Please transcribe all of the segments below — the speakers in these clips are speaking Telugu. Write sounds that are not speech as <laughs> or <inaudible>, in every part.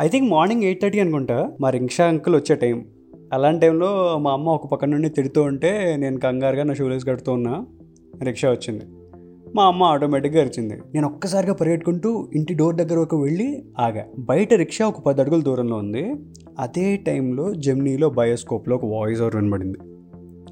I think morning eight thirty అనుకుంటా. మా రిక్షా అంకుల్ వచ్చే టైం అలాంటి టైంలో మా అమ్మ ఒక పక్క నుండి తిడుతూ ఉంటే నేను కంగారుగా నా షూలేస్ కడుతూ ఉన్నా. రిక్షా వచ్చింది. మా అమ్మ ఆటోమేటిక్గా అరిచింది. నేను ఒక్కసారిగా పరిగెట్టుకుంటూ ఇంటి డోర్ దగ్గర వరకు వెళ్ళి ఆగా. బయట రిక్షా ఒక పది అడుగుల దూరంలో ఉంది. అదే టైంలో జెమ్నీలో బయోస్కోప్లో ఒక వాయిస్ ఓవర్ వినబడింది.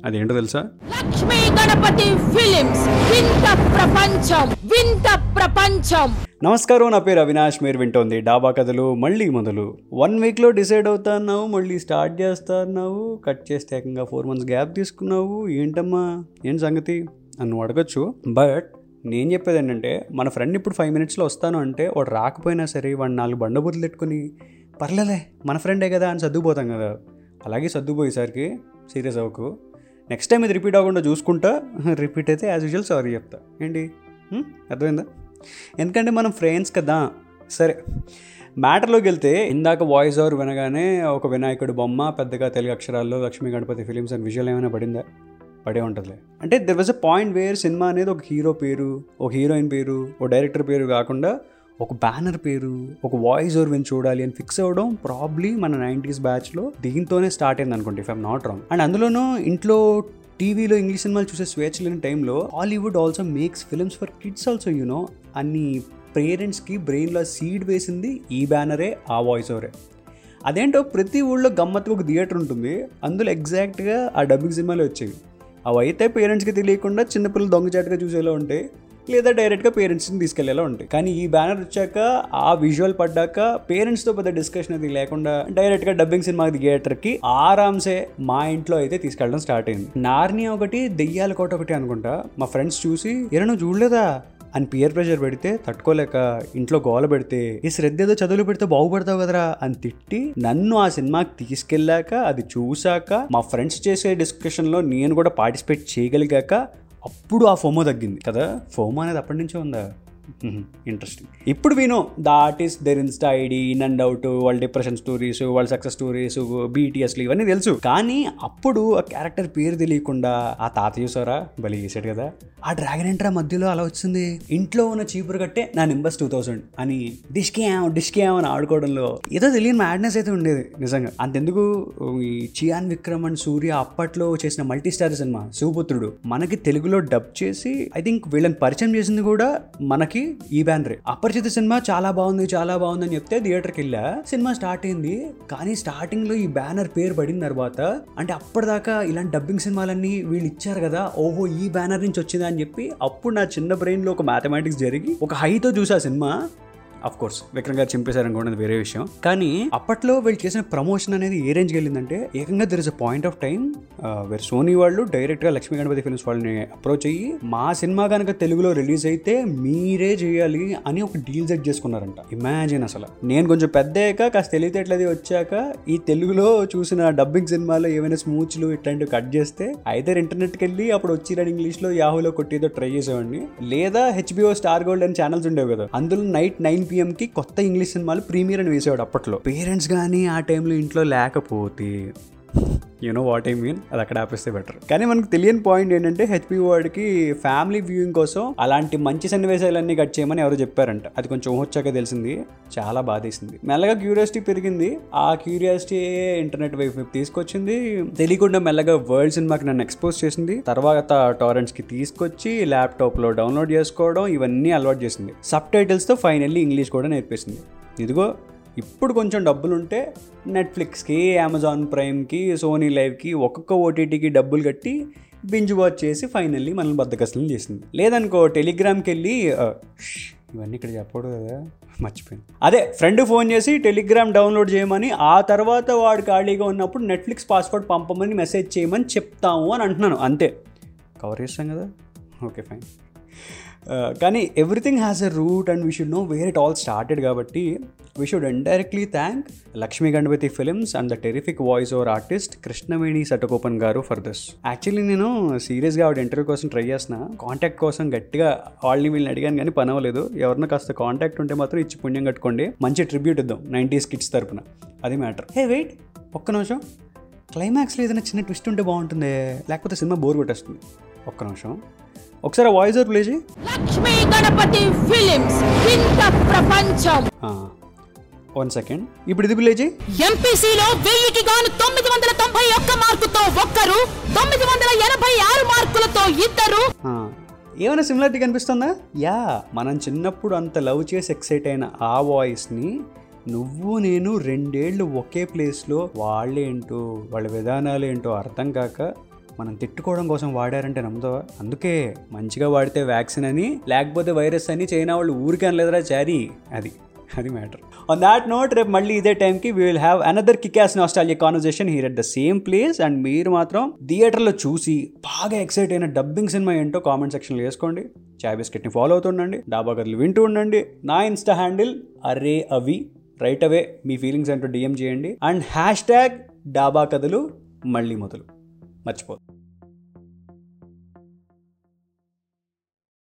అదేంటో తెలుసా? లక్ష్మీ గణపతి ఫిలిమ్స్ వింత ప్రపంచం. వింత ప్రపంచం. నమస్కారం నా పేరు అవినాష్. మీరు వింటోంది డాబా కథలు మళ్ళీ మొదలు. వన్ వీక్లో డిసైడ్ అవుతున్నావు మళ్ళీ స్టార్ట్ చేస్తున్నావు కట్ చేస్తే ఏకంగా ఫోర్ మంత్స్ గ్యాప్ తీసుకున్నావు. ఏంటమ్మా? ఏం సంగతి? అని అడగచ్చు. బట్ నేను చెప్పేది ఏంటంటే మన ఫ్రెండ్ ఇప్పుడు ఫైవ్ మినిట్స్లో వస్తాను అంటే వాడు రాకపోయినా సరే వాడు నాలుగు బండబూతులు పెట్టుకుని పర్లేలే మన ఫ్రెండే కదా అని సర్దుకుపోతాం కదా. అలాగే సర్దుపోయేసరికి సీరియస్ అవ్వకు. నెక్స్ట్ టైం ఇది రిపీట్ అవ్వకుండా చూసుకుంటా <laughs> రిపీట్ అయితే యాజ్ యూజువల్ సారీ చెప్తా. ఏంటి? అర్థమైందా? ఎందుకంటే మనం ఫ్రెండ్స్ కదా. సరే మ్యాటర్లోకి వెళ్తే ఇందాక వాయిస్ ఓవర్ వినగానే ఒక వినాయకుడు బొమ్మ పెద్దగా తెలుగు అక్షరాల్లో Lakshmi Ganapathi films and visual ఏమైనా పడిందా? పడే ఉంటుందిలే. అంటే there was a point where cinema అనేది ఒక హీరో పేరు ఒక హీరోయిన్ పేరు ఒక డైరెక్టర్ పేరు కాకుండా ఒక బ్యానర్ పేరు ఒక వాయిస్ ఓవర్ విని చూడాలి అని ఫిక్స్ అవ్వడం ప్రాబ్లీ మన నైంటీస్ బ్యాచ్లో దీంతోనే స్టార్ట్ అయింది అనుకోండి if I'm not wrong and అందులోనూ ఇంట్లో టీవీలో ఇంగ్లీష్ సినిమాలు చూసే స్వేచ్ఛ లేని టైంలో Hollywood also makes films for kids also you know అన్ని పేరెంట్స్కి బ్రెయిన్లో సీడ్ వేసింది ఈ బ్యానరే ఆ వాయిస్ ఓవరే అదేంటో ప్రతి ఊళ్ళో గమ్మత్తుకు ఒక థియేటర్ ఉంటుంది. అందులో ఎగ్జాక్ట్గా ఆ డబ్బింగ్ సినిమాలు వచ్చేవి. అవి అయితే పేరెంట్స్కి తెలియకుండా చిన్నపిల్లలు దొంగచాటుగా చూసేలా ఉంటాయి లేదా డైరెక్ట్గా పేరెంట్స్ని తీసుకెళ్ళేలా ఉంటాయి. కానీ ఈ బ్యానర్ వచ్చాక ఆ విజువల్ పడ్డాక పేరెంట్స్తో పెద్ద డిస్కషన్ అది లేకుండా డైరెక్ట్గా డబ్బింగ్ సినిమా థియేటర్కి ఆరామ్సే మా ఇంట్లో అయితే తీసుకెళ్ళడం స్టార్ట్ అయింది. నార్నియా ఒకటి దెయ్యాల కోట ఒకటి అనుకుంటా. మా ఫ్రెండ్స్ చూసి ఎరను చూడలేదా? అని పియర్ ప్రెషర్ పెడితే తట్టుకోలేక ఇంట్లో గోల పెడితే ఈ శ్రద్ధ ఏదో చదువులు పెడితే బాగుపడతావు కదరా? అని తిట్టి నన్ను ఆ సినిమాకి తీసుకెళ్ళాక అది చూశాక మా ఫ్రెండ్స్ చేసే డిస్కషన్లో నేను కూడా పార్టిసిపేట్ చేయగలిగాక అప్పుడు ఆ ఫోమో తగ్గింది కదా? ఫోమో అనేది అప్పటి నుంచే ఉందా? ఇంట్రెస్టింగ్ ఇప్పుడు విను the artist their insta ID in and out వాళ్ళ డిప్రెషన్ స్టోరీస్ వాళ్ళ సక్సెస్ స్టోరీస్ బీటీఎస్లు ఇవన్నీ తెలుసు. కానీ అప్పుడు ఆ క్యారెక్టర్ పేరు తెలియకుండా ఆ తాత చూసారా బలి చేశాడు కదా. ఆ డ్రాగన్ ఎంట్రా మధ్యలో? అలా వచ్చింది? ఇంట్లో ఉన్న చీపురు కట్టే నా నింబర్స్ టూ థౌసండ్ అని డిష్కేమ్ డిష్కేమ్ అని ఆడుకోవడంలో ఏదో తెలియని మ్యాడ్నెస్ అయితే ఉండేది నిజంగా. అంతెందుకు? ఈ చియాన్ విక్రమ్ అండ్ సూర్య అప్పట్లో చేసిన మల్టీ స్టార్ సినిమా శివపుత్రుడు మనకి తెలుగులో డబ్ చేసి ఐ థింక్ వీళ్ళని పరిచయం చేసింది కూడా మనకి ఈ బ్యానరే అపరిచిత సినిమా చాలా బాగుంది చాలా బాగుంది అని చెప్తే థియేటర్కి వెళ్ళా. సినిమా స్టార్ట్ అయింది. కానీ స్టార్టింగ్లో ఈ బ్యానర్ పేరు పడిన తర్వాత అంటే అప్పటిదాకా ఇలాంటి డబ్బింగ్ సినిమాలన్నీ వీళ్ళు ఇచ్చారు కదా ఓహో ఈ బ్యానర్ నుంచి వచ్చిందా అని చెప్పి అప్పుడు నా చిన్న బ్రెయిన్లో ఒక మ్యాథమెటిక్స్ జరిగి ఒక హైతో చూసా సినిమా. అఫ్ కోర్స్ విక్రమ్ గారు చంపేశారనుకోండి వేరే విషయం. కానీ అప్పట్లో వీళ్ళు చేసిన ప్రమోషన్ అనేది ఏ రేంజ్కి వెళ్ళిందంటే ఏకంగా there is a point of time వేరే సోనీ వాళ్ళు డైరెక్ట్గా లక్ష్మీ గణపతి ఫిల్మ్స్ వాళ్ళని అప్రోచ్ అయ్యి మా సినిమా కనుక తెలుగులో రిలీజ్ అయితే మీరే చేయాలి అని ఒక డీల్ సెట్ చేసుకున్నారంట. ఇమాజిన్ అసలు. నేను కొంచెం పెద్ద అయ్యాక కాస్త తెలివితేటలది వచ్చాక ఈ తెలుగులో చూసిన డబ్బింగ్ సినిమాలో ఏమైనా స్మూచ్లు ఇట్లాంటివి కట్ చేస్తే అయితే ఇంటర్నెట్కి వెళ్ళి అప్పుడు వచ్చిన ఇంగ్లీష్లో యాహూలో కొట్టేదో ట్రై చేసేవాడిని. లేదా హెచ్బిఓ స్టార్ గోల్డ్ అని ఛానల్స్ ఉండేవి కదా. అందులో నైట్ నైన్ ఐపీఎంకి కొత్త ఇంగ్లీష్ సినిమాలు ప్రీమియర్ అని వేసేవాడు అప్పట్లో. పేరెంట్స్ కానీ ఆ టైంలో ఇంట్లో లేకపోతే యూనో వాట్ ఐ మీన్ అది అక్కడ ఆపేస్తే బెటర్ కానీ మనకు తెలియని పాయింట్ ఏంటంటే హెచ్పి వాడికి ఫ్యామిలీ వ్యూయింగ్ కోసం అలాంటి మంచి సన్నివేశాలన్నీ కట్ చేయమని ఎవరో చెప్పారంట. అది కొంచెం వచ్చాక తెలిసింది. చాలా బాధేసింది. మెల్లగా క్యూరియాసిటీ పెరిగింది. ఆ క్యూరియాసిటీ ఇంటర్నెట్ వైపు తీసుకొచ్చింది. తెలియకుండా మెల్లగా వరల్డ్ సినిమాకి నన్ను ఎక్స్పోజ్ చేసింది. తర్వాత టారెంట్స్కి తీసుకొచ్చి ల్యాప్టాప్లో డౌన్లోడ్ చేసుకోవడం ఇవన్నీ అలవాటు చేసింది. సబ్ టైటిల్స్తో ఫైనల్లీ ఇంగ్లీష్ కూడా నేర్పేసింది. ఇదిగో ఇప్పుడు కొంచెం డబ్బులుంటే నెట్ఫ్లిక్స్కి అమెజాన్ ప్రైమ్కి సోనీ లైవ్కి ఒక్కొక్క ఓటీటీకి డబ్బులు కట్టి బింజ్ వాచ్ చేసి ఫైనల్లీ మనల్ని బద్దకస్తులు చేసింది. లేదనుకో టెలిగ్రామ్కి వెళ్ళి ఇవన్నీ ఇక్కడ చెప్పకూడదు కదా మర్చిపోయింది అదే ఫ్రెండ్ ఫోన్ చేసి టెలిగ్రామ్ డౌన్లోడ్ చేయమని ఆ తర్వాత వాడు ఖాళీగా ఉన్నప్పుడు నెట్ఫ్లిక్స్ పాస్వర్డ్ పంపమని మెసేజ్ చేయమని చెప్తాము అని అంటున్నాను. అంతే. కవర్ చేస్తాం కదా? ఓకే ఫైన్ కానీ everything has a root and we should know where it all started కాబట్టి we should indirectly thank Lakshmi Ganapathi films and the terrific voice over artist Krishnaveni Satakopan garu for this actually నేను సీరియస్గా ఆవిడ ఇంటర్వ్యూ కోసం ట్రై చేసిన కాంటాక్ట్ కోసం గట్టిగా వాళ్ళని వీళ్ళని అడిగాను కానీ పని అవ్వలేదు. కాస్త కాంటాక్ట్ ఉంటే మాత్రం ఇచ్చి పుణ్యం కట్టుకోండి. మంచి ట్రిబ్యూట్ ఇద్దాం నైంటీస్ కిడ్స్ తరపున. అది మ్యాటర్ హే వెయిట్ ఒక్క నిమిషం. క్లైమాక్స్లో ఏదైనా చిన్న ట్విస్ట్ ఉంటే బాగుంటుంది? లేకపోతే సినిమా బోర్ కొట్టేస్తుంది. ఒక్క నిమిషం. ఒకసారి వాయిస్ ఓవర్ ప్లే చేయి. లక్ష్మీ గణపతి ఫిలిమ్స్ వింత ప్రపంచం. ఆ, వన్ సెకండ్ ఇప్పుడు ఇది ప్లే చేయి. ఎంపీసీలో వెయ్యికి గాను తొమ్మిది వందల తొంభై ఒక్క మార్కుతో ఒక్కరు తొమ్మిది వందల ఎనభై ఆరు మార్కులతో ఇద్దరు. ఆ, ఏమైనా సిమిలారిటీ కనిపిస్తుందా? యా మనం చిన్నప్పుడు అంత లవ్ చేసి ఎక్సైట్ అయిన ఆ వాయిస్ని నువ్వు నేను రెండేళ్ళు ఒకే ప్లేస్లో వాళ్ళేంటో వాళ్ళ విధానాలు ఏంటో అర్థం కాక మనం తిట్టుకోవడం కోసం వాడారంటే నమ్ముతావా? అందుకే మంచిగా వాడితే వ్యాక్సిన్ అని లేకపోతే వైరస్ అని చైనా వాళ్ళు ఊరికే అనలేదురా చారీ. అది అది మ్యాటర్. ఆన్ దాట్ నోట్ రేపు మళ్ళీ ఇదే టైంకి we will have another kickass nostalgia conversation here at the same place and మీరు మాత్రం థియేటర్లో చూసి బాగా ఎక్సైట్ అయిన డబ్బింగ్ సినిమా ఏంటో కామెంట్ సెక్షన్లో వేసుకోండి. చాయ్ బిస్కెట్ని ఫాలో అవుతుండండి డాబా కథలు వింటూ ఉండండి. నా ఇన్స్టా హ్యాండిల్ అరే అవి. రైట్ అవే మీ ఫీలింగ్స్ అంటూ డిఎం చేయండి. And hashtag Dhaba Kathalu మళ్ళీ మొదలు. మర్చిపోదు.